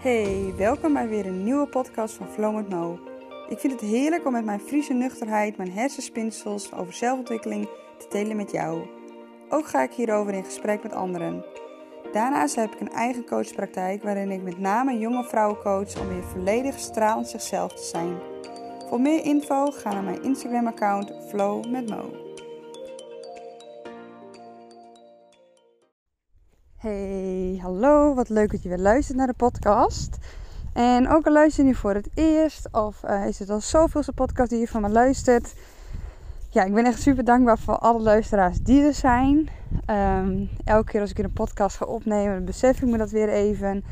Hey, welkom bij weer een nieuwe podcast van Flow met Mo. Ik vind het heerlijk om met mijn Friese nuchterheid, mijn hersenspinsels over zelfontwikkeling te delen met jou. Ook ga ik hierover in gesprek met anderen. Daarnaast heb ik een eigen coachpraktijk waarin ik met name jonge vrouwen coach om weer volledig stralend zichzelf te zijn. Voor meer info ga naar mijn Instagram account Flow met Mo. Hey, hallo, wat leuk dat je weer luistert naar de podcast. En ook al luister je nu voor het eerst, of uh, is het al zoveelste podcast die je van me luistert. Ja, ik ben echt super dankbaar voor alle luisteraars die er zijn. Um, elke keer als ik een podcast ga opnemen, besef ik me dat weer even.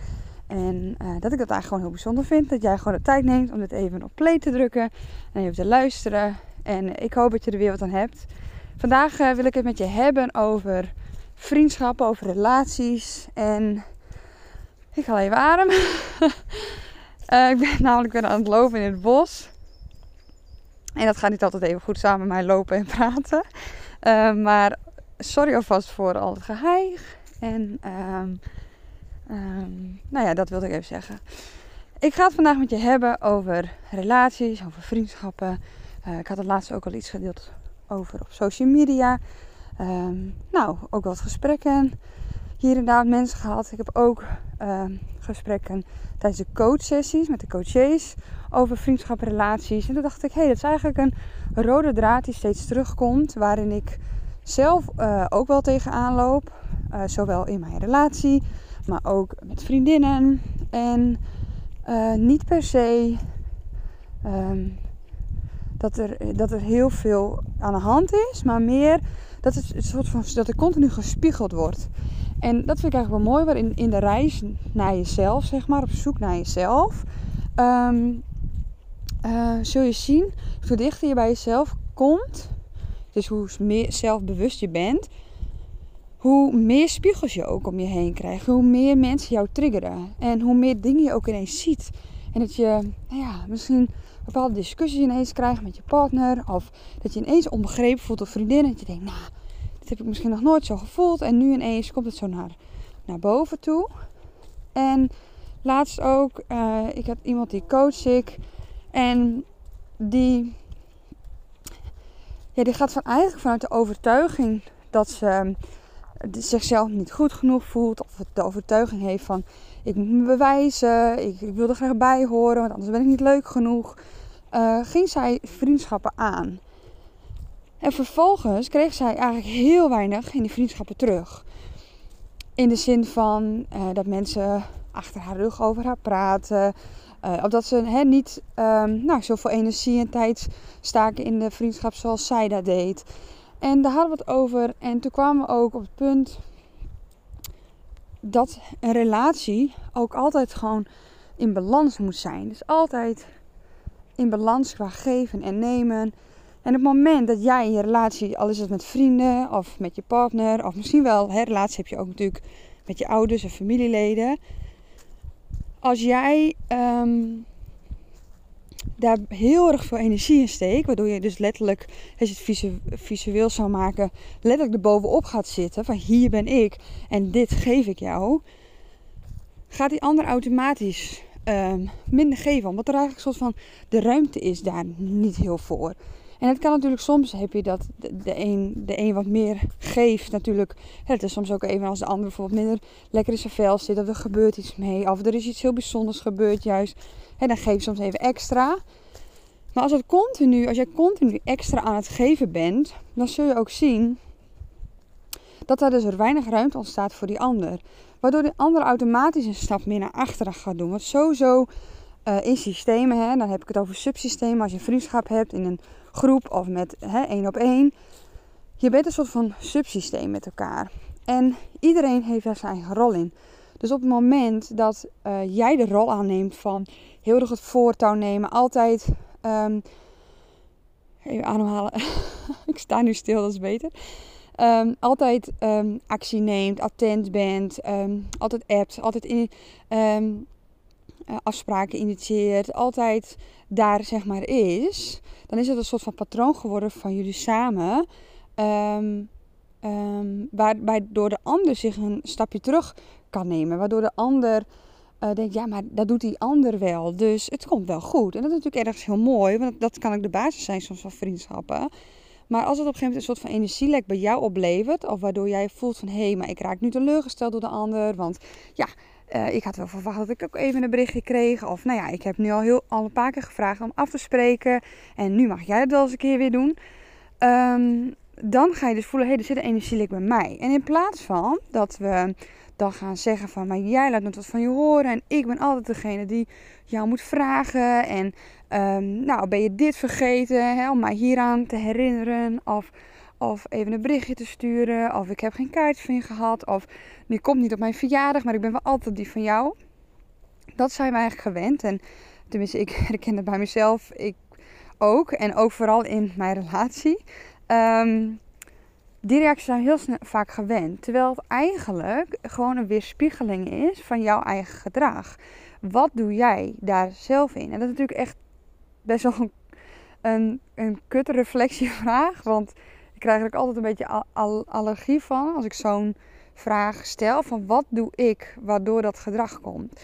En uh, dat ik dat eigenlijk gewoon heel bijzonder vind. Dat jij gewoon de tijd neemt om dit even op play te drukken. En even te luisteren. En ik hoop dat je er weer wat aan hebt. Vandaag uh, wil ik het met je hebben over vriendschappen, over relaties. En ik ga even adem. uh, ik ben namelijk weer aan het lopen in het bos. En dat gaat niet altijd even goed samen met mij lopen en praten. Uh, maar sorry alvast voor al het geheig. En um, um, nou ja, dat wilde ik even zeggen. Ik ga het vandaag met je hebben over relaties, over vriendschappen. Uh, ik had het laatst ook al iets gedeeld over op social media. Um, nou, ook wat gesprekken hier en daar met mensen gehad. Ik heb ook um, gesprekken tijdens de coachsessies met de coaches over vriendschap en relaties. En toen dacht ik, hé, hey, dat is eigenlijk een rode draad die steeds terugkomt. Waarin ik zelf uh, ook wel tegenaan loop. Uh, zowel in mijn relatie, maar ook met vriendinnen. En uh, niet per se um, dat, er, dat er heel veel aan de hand is, maar meer dat het een soort van dat er continu gespiegeld wordt. En dat vind ik eigenlijk wel mooi, waarin in de reis naar jezelf, zeg maar, op zoek naar jezelf, um, uh, zul je zien, hoe dichter je bij jezelf komt, dus hoe meer zelfbewust je bent, hoe meer spiegels je ook om je heen krijgt, hoe meer mensen jou triggeren en hoe meer dingen je ook ineens ziet. En dat je, nou ja, misschien bepaalde discussies ineens krijgt met je partner. Of dat je ineens onbegrepen voelt of vriendinnen. Dat je denkt, nou, dit heb ik misschien nog nooit zo gevoeld. En nu ineens komt het zo naar, naar boven toe. En laatst ook, uh, ik had iemand die coach ik. En die, ja, die gaat van eigenlijk vanuit de overtuiging dat ze zichzelf niet goed genoeg voelt. Of de overtuiging heeft van ik moet me bewijzen. Ik, ik wil er graag bij horen, want anders ben ik niet leuk genoeg. Uh, ging zij vriendschappen aan. En vervolgens kreeg zij eigenlijk heel weinig in die vriendschappen terug. In de zin van uh, dat mensen achter haar rug over haar praten. Uh, of dat ze niet um, nou, zoveel energie en tijd staken in de vriendschap zoals zij dat deed. En daar hadden we het over. En toen kwamen we ook op het punt dat een relatie ook altijd gewoon in balans moet zijn. Dus altijd in balans qua geven en nemen. En op het moment dat jij in je relatie, al is het met vrienden of met je partner, of misschien wel, hè, relatie heb je ook natuurlijk met je ouders en familieleden. Als jij um, daar heel erg veel energie in steekt, waardoor je dus letterlijk, als je het visu visueel zou maken, letterlijk erbovenop gaat zitten van hier ben ik en dit geef ik jou, gaat die ander automatisch um, minder geven. Omdat er eigenlijk een soort van de ruimte is daar niet heel voor. En het kan natuurlijk soms heb je dat de een, de een wat meer geeft natuurlijk. Het is soms ook even als de ander bijvoorbeeld minder lekker in zijn vel zit. Of er gebeurt iets mee. Of er is iets heel bijzonders gebeurd juist. En dan geef je soms even extra. Maar als, het continu, als jij continu extra aan het geven bent, dan zul je ook zien dat er dus er weinig ruimte ontstaat voor die ander. Waardoor die ander automatisch een stap meer naar achteren gaat doen. Want sowieso uh, in systemen, hè, dan heb ik het over subsystemen. Als je vriendschap hebt in een groep of met hè, één op één. Je bent een soort van subsysteem met elkaar. En iedereen heeft daar zijn rol in. Dus op het moment dat uh, jij de rol aanneemt van heel erg het voortouw nemen, altijd. Um, even ademhalen. ik sta nu stil, dat is beter. Um, altijd um, actie neemt, attent bent, altijd appt, altijd in, uh, afspraken initieert, altijd daar zeg maar is, dan is het een soort van patroon geworden van jullie samen. Um, um, waar, waardoor de ander zich een stapje terug kan nemen. Waardoor de ander uh, denk, ja, maar dat doet die ander wel. Dus het komt wel goed. En dat is natuurlijk ergens heel mooi, want dat kan ook de basis zijn soms van vriendschappen. Maar als het op een gegeven moment een soort van energielek bij jou oplevert, of waardoor jij voelt van hé, hey, maar ik raak nu teleurgesteld door de ander, want ja, uh, ik had wel verwacht dat ik ook even een berichtje kreeg. Of nou ja, ik heb nu al, heel, al een paar keer gevraagd om af te spreken. En nu mag jij het wel eens een keer weer doen. Um, dan ga je dus voelen, hé, hey, er zit een energielek bij mij. En in plaats van dat we dan gaan zeggen van, maar jij laat me wat van je horen. En ik ben altijd degene die jou moet vragen. En um, nou, ben je dit vergeten hè, om mij hieraan te herinneren? Of of even een berichtje te sturen. Of ik heb geen kaartje van je gehad. Of nu komt niet op mijn verjaardag, maar ik ben wel altijd die van jou. Dat zijn we eigenlijk gewend. En tenminste, ik herken het bij mezelf. Ik ook. En ook vooral in mijn relatie. Um, die reacties zijn heel vaak gewend. Terwijl het eigenlijk gewoon een weerspiegeling is van jouw eigen gedrag. Wat doe jij daar zelf in? En dat is natuurlijk echt best wel een, een, een reflectievraag. Want ik krijg er altijd een beetje allergie van als ik zo'n vraag stel van wat doe ik waardoor dat gedrag komt.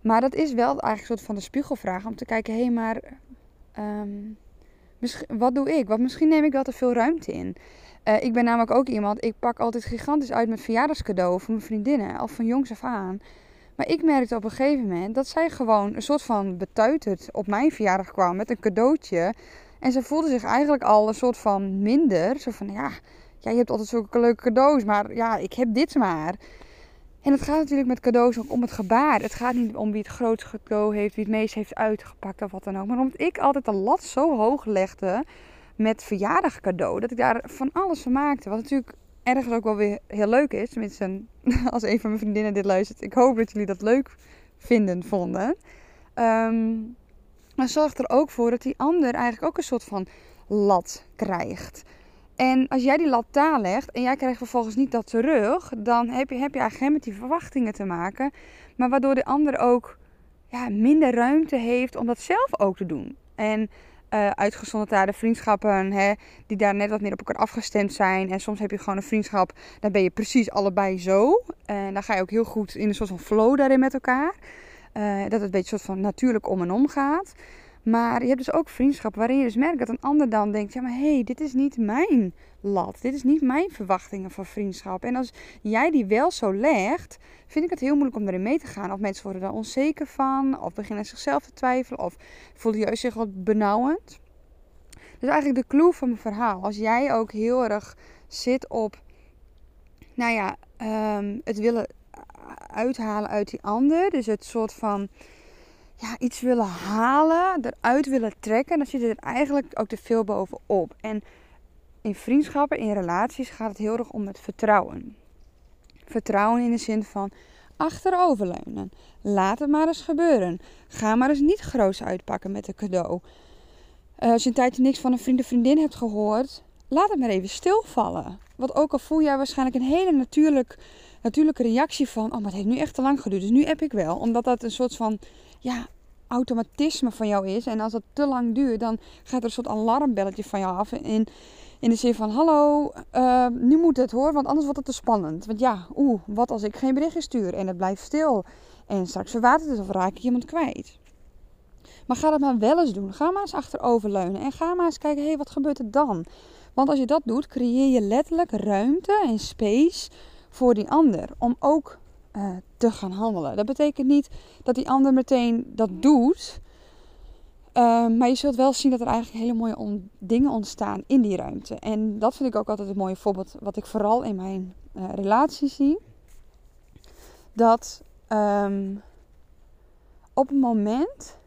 Maar dat is wel eigenlijk een soort van de spiegelvraag om te kijken, hé hey, maar um, wat doe ik? Want misschien neem ik wel te veel ruimte in. Uh, ik ben namelijk ook iemand, ik pak altijd gigantisch uit met verjaardagscadeau voor mijn vriendinnen, of van jongs af aan. Maar ik merkte op een gegeven moment dat zij gewoon een soort van betuiterd op mijn verjaardag kwam met een cadeautje en ze voelde zich eigenlijk al een soort van minder. Zo van, ja, je hebt altijd zulke leuke cadeaus, maar ja, ik heb dit maar. En het gaat natuurlijk met cadeaus ook om het gebaar. Het gaat niet om wie het grootste cadeau heeft, wie het meest heeft uitgepakt of wat dan ook. Maar omdat ik altijd de lat zo hoog legde met verjaardagcadeau, dat ik daar van alles van maakte. Wat natuurlijk ergens ook wel weer heel leuk is. Tenminste, als een van mijn vriendinnen dit luistert. Ik hoop dat jullie dat leuk vinden, vonden. Um, maar zorg er ook voor dat die ander eigenlijk ook een soort van lat krijgt. En als jij die lat taal legt en jij krijgt vervolgens niet dat terug, dan heb je, heb je eigenlijk met die verwachtingen te maken. Maar waardoor de ander ook ja, minder ruimte heeft om dat zelf ook te doen. En uh, uitgezonderd daar de vriendschappen hè, die daar net wat meer op elkaar afgestemd zijn. En soms heb je gewoon een vriendschap, daar ben je precies allebei zo. En dan ga je ook heel goed in een soort van flow daarin met elkaar. Uh, dat het een beetje soort van natuurlijk om en om gaat. Maar je hebt dus ook vriendschap waarin je dus merkt dat een ander dan denkt: ja, maar hé, hey, dit is niet mijn lat. Dit is niet mijn verwachtingen van vriendschap. En als jij die wel zo legt, vind ik het heel moeilijk om erin mee te gaan. Of mensen worden daar onzeker van, of beginnen zichzelf te twijfelen, of voelen juist zich wat benauwend. Dus eigenlijk de clue van mijn verhaal. Als jij ook heel erg zit op, nou ja, um, het willen uithalen uit die ander. Dus het soort van ja, iets willen halen, eruit willen trekken. Dan zit er eigenlijk ook te veel bovenop. En in vriendschappen, in relaties gaat het heel erg om het vertrouwen. Vertrouwen in de zin van achteroverleunen. Laat het maar eens gebeuren. Ga maar eens niet groot uitpakken met een cadeau. Uh, als je een tijdje niks van een vriend of vriendin hebt gehoord, laat het maar even stilvallen. Want ook al voel jij waarschijnlijk een hele natuurlijk natuurlijke reactie van... oh, maar het heeft nu echt te lang geduurd, dus nu heb ik wel. Omdat dat een soort van ja, automatisme van jou is. En als dat te lang duurt, dan gaat er een soort alarmbelletje van jou af. In, in de zin van, hallo, uh, nu moet het hoor, want anders wordt het te spannend. Want ja, oeh, wat als ik geen berichtje stuur en het blijft stil. En straks verwatert het of raak ik iemand kwijt. Maar ga dat maar wel eens doen. Ga maar eens achteroverleunen. En ga maar eens kijken, hé, hey, wat gebeurt er dan? Want als je dat doet, creëer je letterlijk ruimte en space voor die ander. Om ook uh, te gaan handelen. Dat betekent niet dat die ander meteen dat doet. Uh, maar je zult wel zien dat er eigenlijk hele mooie dingen ontstaan in die ruimte. En dat vind ik ook altijd een mooie voorbeeld. Wat ik vooral in mijn uh, relatie zie. Dat um, op het moment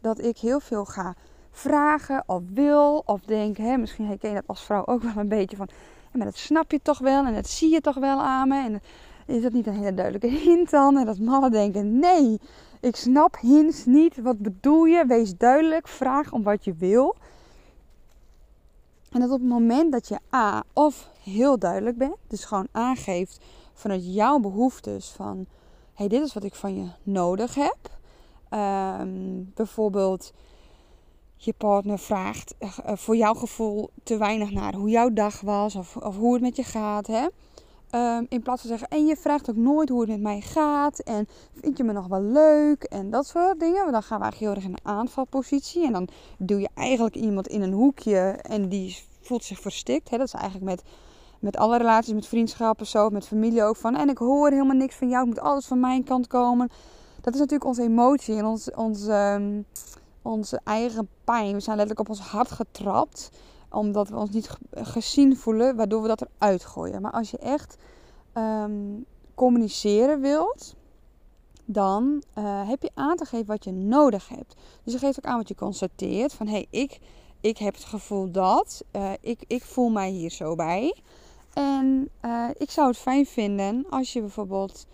dat ik heel veel ga vragen of wil of denk, hè, misschien herken je dat als vrouw ook wel een beetje van, maar dat snap je toch wel en dat zie je toch wel aan me. En is dat niet een hele duidelijke hint dan? En dat mannen denken, nee, ik snap hints niet. Wat bedoel je? Wees duidelijk, vraag om wat je wil. En dat op het moment dat je A, of heel duidelijk bent, dus gewoon aangeeft vanuit jouw behoeftes van, hey, dit is wat ik van je nodig heb. Ehm, bijvoorbeeld, je partner vraagt uh, voor jouw gevoel te weinig naar hoe jouw dag was of, of hoe het met je gaat. Hè? Ehm, in plaats van zeggen, en je vraagt ook nooit hoe het met mij gaat. En vind je me nog wel leuk? En dat soort dingen. Want dan gaan we eigenlijk heel erg in een aanvalpositie. En dan doe je eigenlijk iemand in een hoekje en die voelt zich verstikt. Hè? Dat is eigenlijk met, met alle relaties, met vriendschappen zo, met familie ook. Van, en ik hoor helemaal niks van jou, het moet alles van mijn kant komen. Dat is natuurlijk onze emotie en ons, ons, ehm, onze eigen pijn. We zijn letterlijk op ons hart getrapt omdat we ons niet gezien voelen, waardoor we dat eruit gooien. Maar als je echt ehm, communiceren wilt, dan uh, heb je aan te geven wat je nodig hebt. Dus je geeft ook aan wat je constateert. Van hé, hey, ik, ik heb het gevoel dat, uh, ik, ik voel mij hier zo bij. En uh, ik zou het fijn vinden als je bijvoorbeeld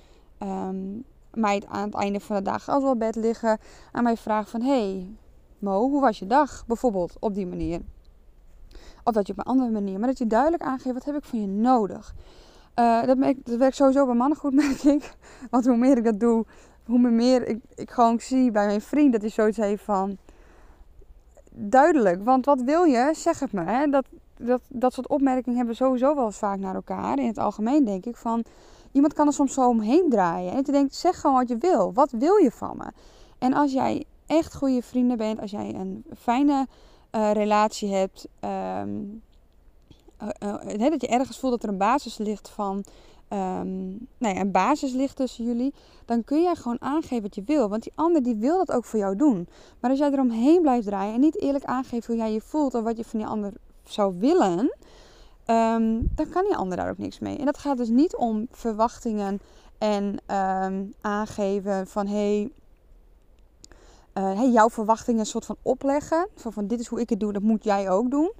um, mij aan het einde van de dag, als op bed liggen, aan mij vraagt van hé, hey, Mo, hoe was je dag? Bijvoorbeeld op die manier. Of dat je op een andere manier. Maar dat je duidelijk aangeeft, wat heb ik van je nodig? Dat, merk, dat werkt sowieso bij mannen goed, merk ik. Want hoe meer ik dat doe, hoe meer ik, ik gewoon zie bij mijn vriend dat hij zoiets heeft van... Duidelijk, want wat wil je? Zeg het me. Hè? Dat, dat, dat soort opmerkingen hebben we sowieso wel eens vaak naar elkaar. In het algemeen denk ik van... Iemand kan er soms zo omheen draaien. En je denkt, zeg gewoon wat je wil. Wat wil je van me? En als jij echt goede vrienden bent, als jij een fijne uh, relatie hebt. Um, uh, dat je ergens voelt dat er een basis ligt van. Um, een basis ligt tussen jullie. Dan kun jij gewoon aangeven wat je wil. Want die ander die wil dat ook voor jou doen. Maar als jij eromheen blijft draaien en niet eerlijk aangeeft hoe jij je voelt of wat je van die ander zou willen. Um, dan kan die ander daar ook niks mee. En dat gaat dus niet om verwachtingen en aangeven van hé, hey, hey, jouw verwachtingen een soort van opleggen. Van, dit is hoe ik het doe, dat moet jij ook doen.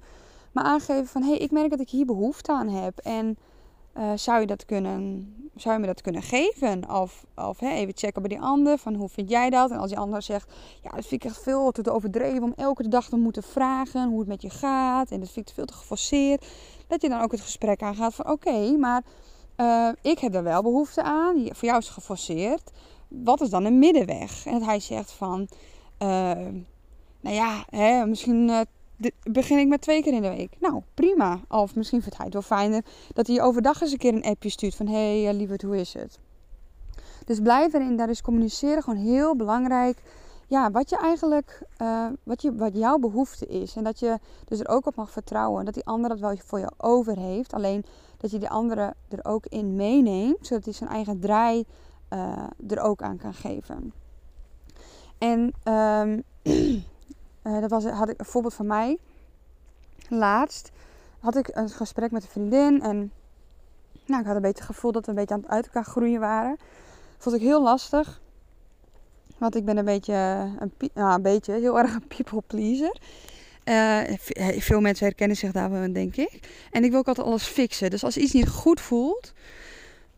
Maar aangeven van hé, hey, ik merk dat ik hier behoefte aan heb. En uh, zou, je dat kunnen, zou je me dat kunnen geven? Of, of even checken bij die ander van hoe vind jij dat? En als die ander zegt, ja dat vind ik echt veel te overdreven om elke dag te moeten vragen hoe het met je gaat. En dat vind ik veel te geforceerd. Dat je dan ook het gesprek aangaat van oké, maar uh, ik heb er wel behoefte aan. Voor jou is het geforceerd wat is dan een middenweg? En dat hij zegt van, uh, nou ja, hè, misschien uh, begin ik met twee keer in de week. Nou, prima. Of misschien vindt hij het wel fijner dat hij overdag eens een keer een appje stuurt van, hé hey, lieverd, hoe is het? Dus blijf erin, daar is communiceren gewoon heel belangrijk. Ja, wat je eigenlijk, wat, je, wat jouw behoefte is. En dat je dus er ook op mag vertrouwen. Dat die ander dat wel voor je over heeft. Alleen dat je die andere er ook in meeneemt. Zodat hij zijn eigen draai uh, er ook aan kan geven. En um, uh, dat was, had ik een voorbeeld van mij. Laatst had ik een gesprek met een vriendin. En nou, ik had een beetje het gevoel dat we een beetje aan het uit elkaar groeien waren. Vond ik heel lastig. Want ik ben een beetje, een, nou, een beetje heel erg een people pleaser. Veel mensen herkennen zich daar denk ik. En ik wil ook altijd alles fixen. Dus als iets niet goed voelt,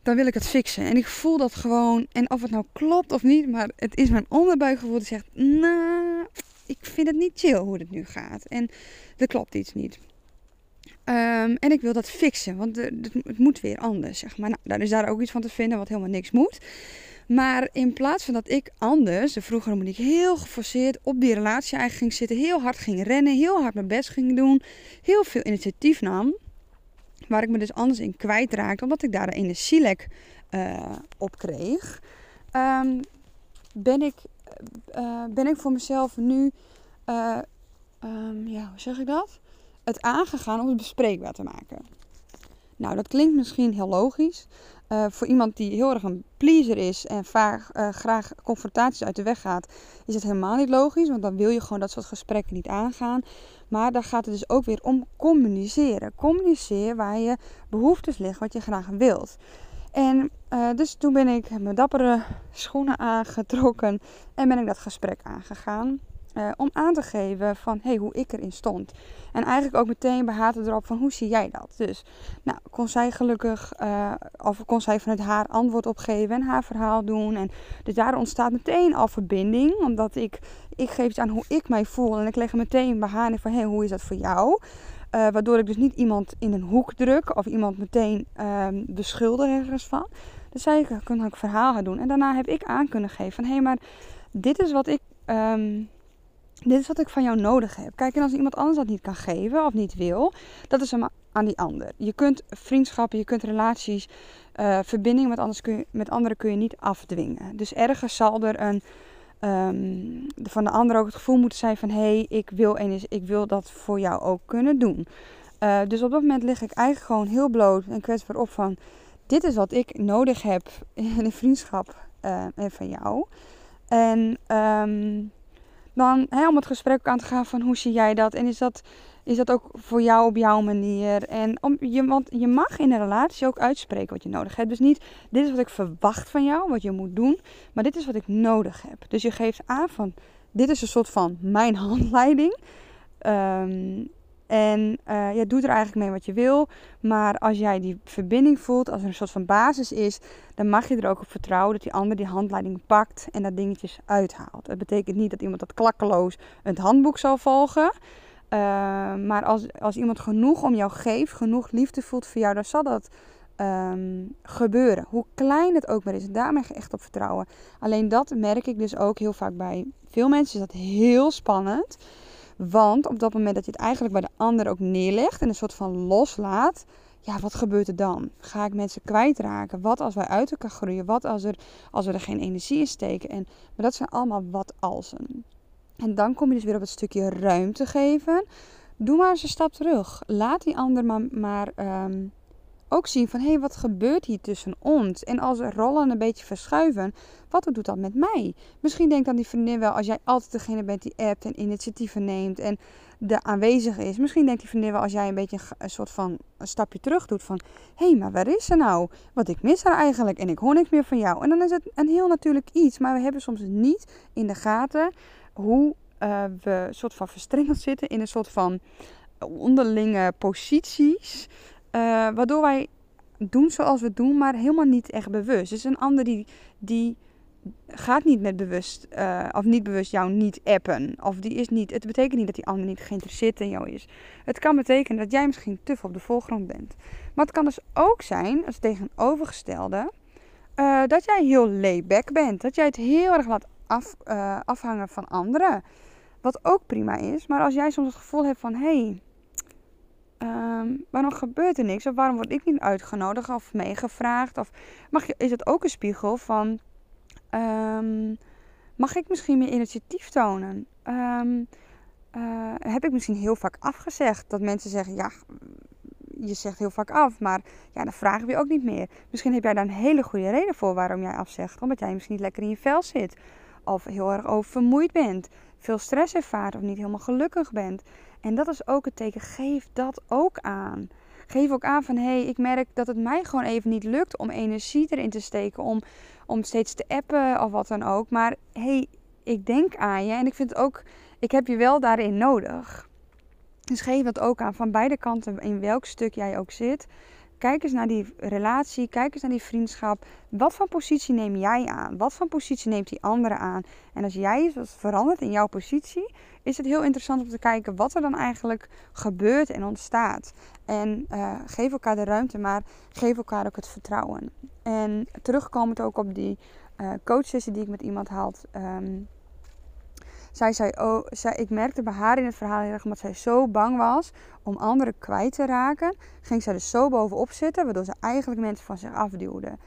dan wil ik het fixen. En ik voel dat gewoon. En of het nou klopt of niet, maar het is mijn onderbuikgevoel die zegt: Nou, ik vind het niet chill hoe het nu gaat. En er klopt iets niet. Um, en ik wil dat fixen, want het moet weer anders, zeg maar. Nou, dan is daar ook iets van te vinden wat helemaal niks moet. Maar in plaats van dat ik anders, de vroegere ik heel geforceerd op die relatie eigenlijk ging zitten, heel hard ging rennen, heel hard mijn best ging doen, heel veel initiatief nam, Waar ik me dus anders in kwijtraakte, omdat ik daar een energielek uh, op kreeg. Um, ben, ik, uh, ben ik voor mezelf nu, um, ja, hoe zeg ik dat? Het aangegaan om het bespreekbaar te maken. Nou, dat klinkt misschien heel logisch. Voor iemand die heel erg een pleaser is en vaak, graag confrontaties uit de weg gaat, is het helemaal niet logisch. Want dan wil je gewoon dat soort gesprekken niet aangaan. Maar dan gaat het dus ook weer om communiceren. Communiceer waar je behoeftes liggen, wat je graag wilt. En uh, dus toen ben ik mijn dappere schoenen aangetrokken en ben ik dat gesprek aangegaan. Uh, om aan te geven van hey, hoe ik erin stond. En eigenlijk ook meteen behaten erop van hoe zie jij dat? Dus nou, kon zij gelukkig, uh, of kon zij vanuit haar antwoord opgeven en haar verhaal doen. En dus daar ontstaat meteen al verbinding. Omdat ik, ik geef iets aan hoe ik mij voel. En ik leg meteen haar van hey, hoe is dat voor jou? Uh, waardoor ik dus niet iemand in een hoek druk of iemand meteen um, beschuldig ergens van. Dus zij kon ook verhaal gaan doen. En daarna heb ik aan kunnen geven van hé, hey, maar dit is wat ik. Um, dit is wat ik van jou nodig heb. Kijk, en als iemand anders dat niet kan geven of niet wil, dat is aan die ander. Je kunt vriendschappen, je kunt relaties, uh, verbindingen met, anders kun je, met anderen kun je niet afdwingen. Dus ergens zal er een, um, van de ander ook het gevoel moeten zijn van... hé, hey, ik, wil ik wil dat voor jou ook kunnen doen. Uh, dus op dat moment lig ik eigenlijk gewoon heel bloot en kwetsbaar op van... dit is wat ik nodig heb in een vriendschap uh, van jou. En um, dan om het gesprek aan te gaan van hoe zie jij dat? En is dat, is dat ook voor jou op jouw manier? En om, je, want je mag in een relatie ook uitspreken wat je nodig hebt. Dus niet dit is wat ik verwacht van jou, wat je moet doen. Maar dit is wat ik nodig heb. Dus je geeft aan van dit is een soort van mijn handleiding. Um, en uh, ja, er eigenlijk mee wat je wil. Maar als jij die verbinding voelt, als er een soort van basis is, dan mag je er ook op vertrouwen dat die ander die handleiding pakt en dat dingetjes uithaalt. Het betekent niet dat iemand dat klakkeloos het handboek zal volgen. Uh, maar als, als iemand genoeg om jou geeft, genoeg liefde voelt voor jou, dan zal dat um, gebeuren. Hoe klein het ook maar is. Daar mag je echt op vertrouwen. Alleen dat merk ik dus ook heel vaak bij veel mensen. Is dat heel spannend. Want op dat moment dat je het eigenlijk bij de ander ook neerlegt en een soort van loslaat, ja, wat gebeurt er dan? Ga ik mensen kwijtraken? Wat als wij uit elkaar groeien? Wat als, er, als we er geen energie in steken? En, maar dat zijn allemaal wat alsen. En dan kom je dus weer op het stukje ruimte geven. Doe maar eens een stap terug. Laat die ander maar, maar um, ook zien van hé, hey, wat gebeurt hier tussen ons? En als rollen een beetje verschuiven, wat doet dat met mij? Misschien denkt dan die vriendin wel, als jij altijd degene bent die appt en initiatieven neemt en de aanwezig is. Misschien denkt die vriendin wel, als jij een beetje een, soort van een stapje terug doet van hé, hey, maar waar is ze nou? Wat ik mis haar eigenlijk en ik hoor niks meer van jou. En dan is het een heel natuurlijk iets, maar we hebben soms niet in de gaten hoe uh, we soort van verstrengeld zitten in een soort van onderlinge posities. Uh, waardoor wij doen zoals we doen, maar helemaal niet echt bewust. Dus een ander die, die gaat niet met bewust, uh, of niet bewust jou niet appen. Of die is niet, het betekent niet dat die ander niet geïnteresseerd in jou is. Het kan betekenen dat jij misschien te veel op de voorgrond bent. Maar het kan dus ook zijn, als tegenovergestelde, uh, dat jij heel layback bent. Dat jij het heel erg laat af, afhangen van anderen. Wat ook prima is. Maar als jij soms het gevoel hebt van, hé, hey, waarom gebeurt er niks? Of waarom word ik niet uitgenodigd of meegevraagd? Of mag is het ook een spiegel van, um, mag ik misschien meer initiatief tonen? Um, uh, heb ik misschien heel vaak afgezegd dat mensen zeggen, ja, je zegt heel vaak af, maar ja, dan vragen we je ook niet meer. Misschien heb jij daar een hele goede reden voor waarom jij afzegt, omdat jij misschien niet lekker in je vel zit. Of heel erg oververmoeid bent, veel stress ervaart of niet helemaal gelukkig bent. En dat is ook het teken. Geef dat ook aan. Geef ook aan van hé, hey, ik merk dat het mij gewoon even niet lukt om energie erin te steken. Om, om steeds te appen of wat dan ook. Maar hé, hey, ik denk aan je en ik vind ook, ik heb je wel daarin nodig. Dus geef dat ook aan van beide kanten in welk stuk jij ook zit. Kijk eens naar die relatie, kijk eens naar die vriendschap. Wat voor positie neem jij aan? Wat voor positie neemt die andere aan? En als jij wat verandert in jouw positie, is het heel interessant om te kijken wat er dan eigenlijk gebeurt en ontstaat. En uh, geef elkaar de ruimte, maar geef elkaar ook het vertrouwen. En terugkomend ook op die uh, coachsessie die ik met iemand had. Um, zij zei, oh, zij, ik merkte bij haar in het verhaal heel erg, omdat zij zo bang was om anderen kwijt te raken, ging zij er zo bovenop zitten, waardoor ze eigenlijk mensen van zich afduwde.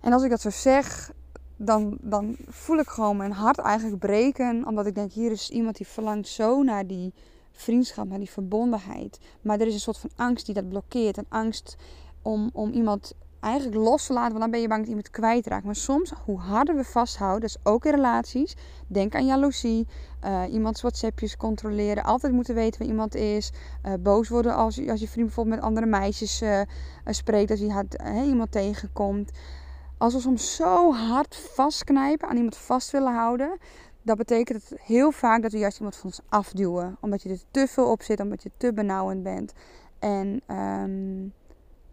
En als ik dat zo zeg, dan, dan voel ik gewoon mijn hart eigenlijk breken, omdat ik denk, hier is iemand die verlangt zo naar die vriendschap, naar die verbondenheid. Maar er is een soort van angst die dat blokkeert, een angst om, om iemand eigenlijk los te laten, want dan ben je bang dat iemand kwijtraakt. Maar soms, hoe harder we vasthouden, dus ook in relaties, denk aan jaloezie, uh, iemands WhatsAppjes controleren, altijd moeten weten wie iemand is, uh, boos worden als, als je vriend bijvoorbeeld met andere meisjes uh, spreekt, als hij iemand tegenkomt. Als we soms zo hard vastknijpen, aan iemand vast willen houden, dat betekent het heel vaak dat we juist iemand van ons afduwen. Omdat je er te veel op zit, omdat je te benauwend bent. En um,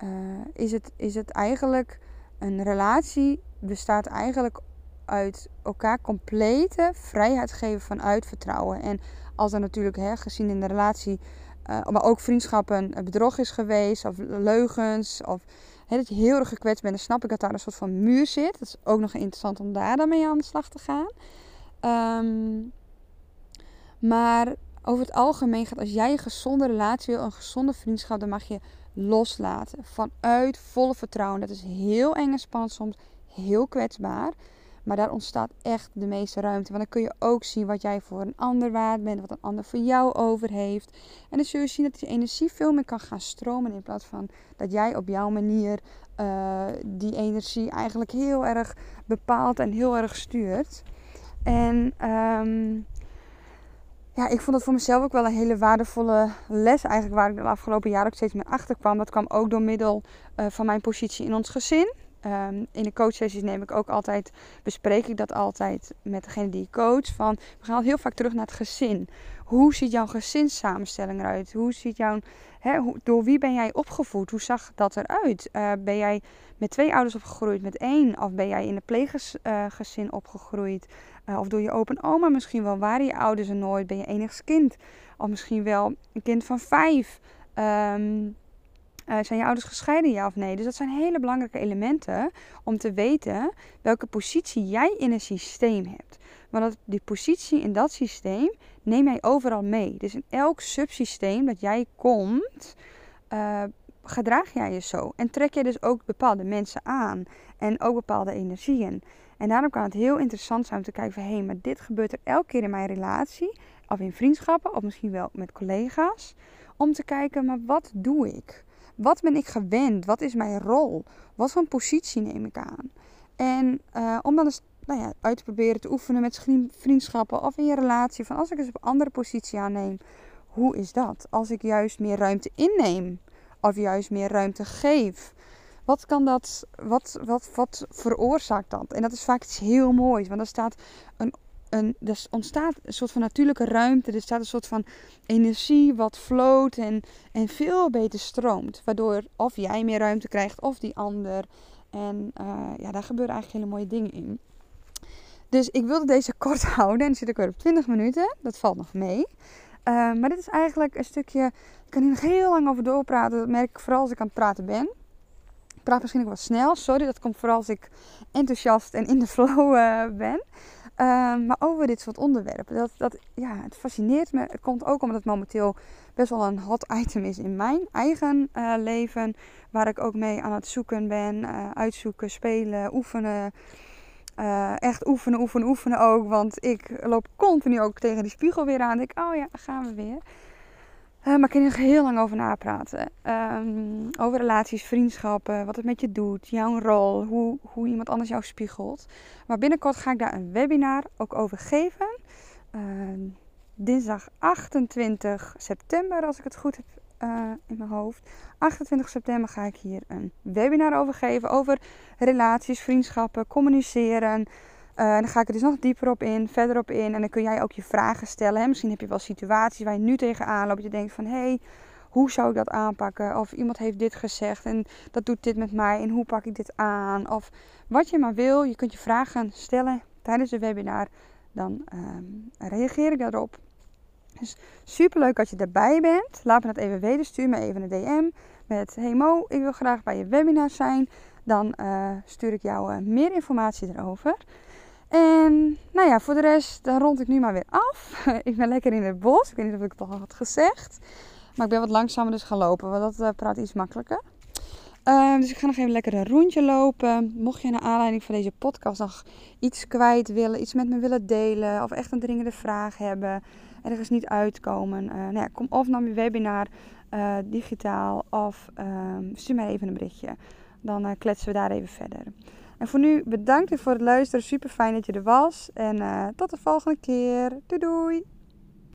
uh, is, het, is het eigenlijk een relatie bestaat eigenlijk uit elkaar complete vrijheid geven vanuit vertrouwen. En als er natuurlijk, hè, gezien in de relatie, uh, maar ook vriendschappen, bedrog is geweest, of leugens, of hè, dat je heel erg gekwetst bent, dan snap ik dat daar een soort van muur zit. Dat is ook nog interessant om daar dan mee aan de slag te gaan. Um, maar over het algemeen gaat als jij een gezonde relatie wil, een gezonde vriendschap, dan mag je loslaten. Vanuit volle vertrouwen. Dat is heel eng en spannend soms, heel kwetsbaar. Maar daar ontstaat echt de meeste ruimte. Want dan kun je ook zien wat jij voor een ander waard bent, wat een ander voor jou over heeft. En dan zul je zien dat die energie veel meer kan gaan stromen in plaats van dat jij op jouw manier uh, die energie eigenlijk heel erg bepaalt en heel erg stuurt. En um, ja, ik vond het voor mezelf ook wel een hele waardevolle les eigenlijk waar ik de afgelopen jaren ook steeds meer achter kwam. Dat kwam ook door middel uh, van mijn positie in ons gezin. Um, in de coachsessies neem ik ook altijd, bespreek ik dat altijd met degene die ik coach. Van, we gaan heel vaak terug naar het gezin. Hoe ziet jouw gezinssamenstelling eruit? Hoe ziet jouw, door wie ben jij opgevoed? Hoe zag dat eruit? Uh, ben jij met twee ouders opgegroeid, met één? Of ben jij in een pleeggezin uh, opgegroeid? Uh, of door je open oma misschien wel. Waren je ouders er nooit? Ben je enigst kind? Of misschien wel een kind van vijf? Um, uh, zijn je ouders gescheiden, ja of nee? Dus dat zijn hele belangrijke elementen om te weten welke positie jij in een systeem hebt. Want dat, die positie in dat systeem neem jij overal mee. Dus in elk subsysteem dat jij komt, uh, gedraag jij je zo. En trek je dus ook bepaalde mensen aan. En ook bepaalde energieën. En daarom kan het heel interessant zijn om te kijken van... hé, maar dit gebeurt er elke keer in mijn relatie. Of in vriendschappen, of misschien wel met collega's. Om te kijken, maar wat doe ik? Wat ben ik gewend? Wat is mijn rol? Wat voor positie neem ik aan? En uh, om dan eens nou ja, uit te proberen te oefenen met vriendschappen of in je relatie. Van als ik eens op een andere positie aanneem, hoe is dat? Als ik juist meer ruimte inneem of juist meer ruimte geef. Wat kan dat, wat, wat, wat veroorzaakt dat? En dat is vaak iets heel moois, want er staat een een, er ontstaat een soort van natuurlijke ruimte. Er staat een soort van energie wat floot en, en veel beter stroomt. Waardoor of jij meer ruimte krijgt of die ander. En uh, ja, daar gebeuren eigenlijk hele mooie dingen in. Dus ik wilde deze kort houden. En zit ik weer op 20 minuten. Dat valt nog mee. Uh, maar dit is eigenlijk een stukje. Ik kan hier nog heel lang over doorpraten. Dat merk ik vooral als ik aan het praten ben. Praat misschien ook wat snel. Sorry, dat komt vooral als ik enthousiast en in de flow uh, ben. Uh, maar over dit soort onderwerpen. Dat, dat, ja, het fascineert me. Het komt ook omdat het momenteel best wel een hot item is in mijn eigen uh, leven. Waar ik ook mee aan het zoeken ben. Uh, uitzoeken, spelen, oefenen. Echt oefenen, oefenen, oefenen ook. Want ik loop continu ook tegen die spiegel weer aan. Ik denk, oh ja, gaan we weer. Uh, maar ik kan er nog heel lang over napraten. Um, over relaties, vriendschappen, wat het met je doet, jouw rol, hoe, hoe iemand anders jou spiegelt. Maar binnenkort ga ik daar een webinar ook over geven. Uh, dinsdag 28 september, als ik het goed heb uh, in mijn hoofd. 28 september ga ik hier een webinar over geven. Over relaties, vriendschappen, communiceren. Uh, dan ga ik er dus nog dieper op in, verder op in. En dan kun jij ook je vragen stellen. Hè? Misschien heb je wel situaties waar je nu tegenaan loopt. Je denkt van, hé, hey, hoe zou ik dat aanpakken? Of iemand heeft dit gezegd en dat doet dit met mij. En hoe pak ik dit aan? Of wat je maar wil. Je kunt je vragen stellen tijdens de webinar. Dan uh, reageer ik daarop. Dus super leuk dat je erbij bent. Laat me dat even weten. Stuur me even een DM met: Hey Mo, ik wil graag bij je webinar zijn. Dan uh, stuur ik jou uh, meer informatie erover. En nou ja, voor de rest, dan rond ik nu maar weer af. ik ben lekker in het bos. Ik weet niet of ik het al had gezegd. Maar ik ben wat langzamer dus gaan lopen, want dat uh, praat iets makkelijker. Uh, dus ik ga nog even lekker een rondje lopen. Mocht je naar aanleiding van deze podcast nog iets kwijt willen, iets met me willen delen, of echt een dringende vraag hebben, ergens niet uitkomen, uh, nou ja, kom of naar mijn webinar uh, digitaal of ehm, stuur mij even een berichtje. Dan kletsen we daar even verder. En voor nu bedankt voor het luisteren. Super fijn dat je er was. En uh, tot de volgende keer. Doei doei.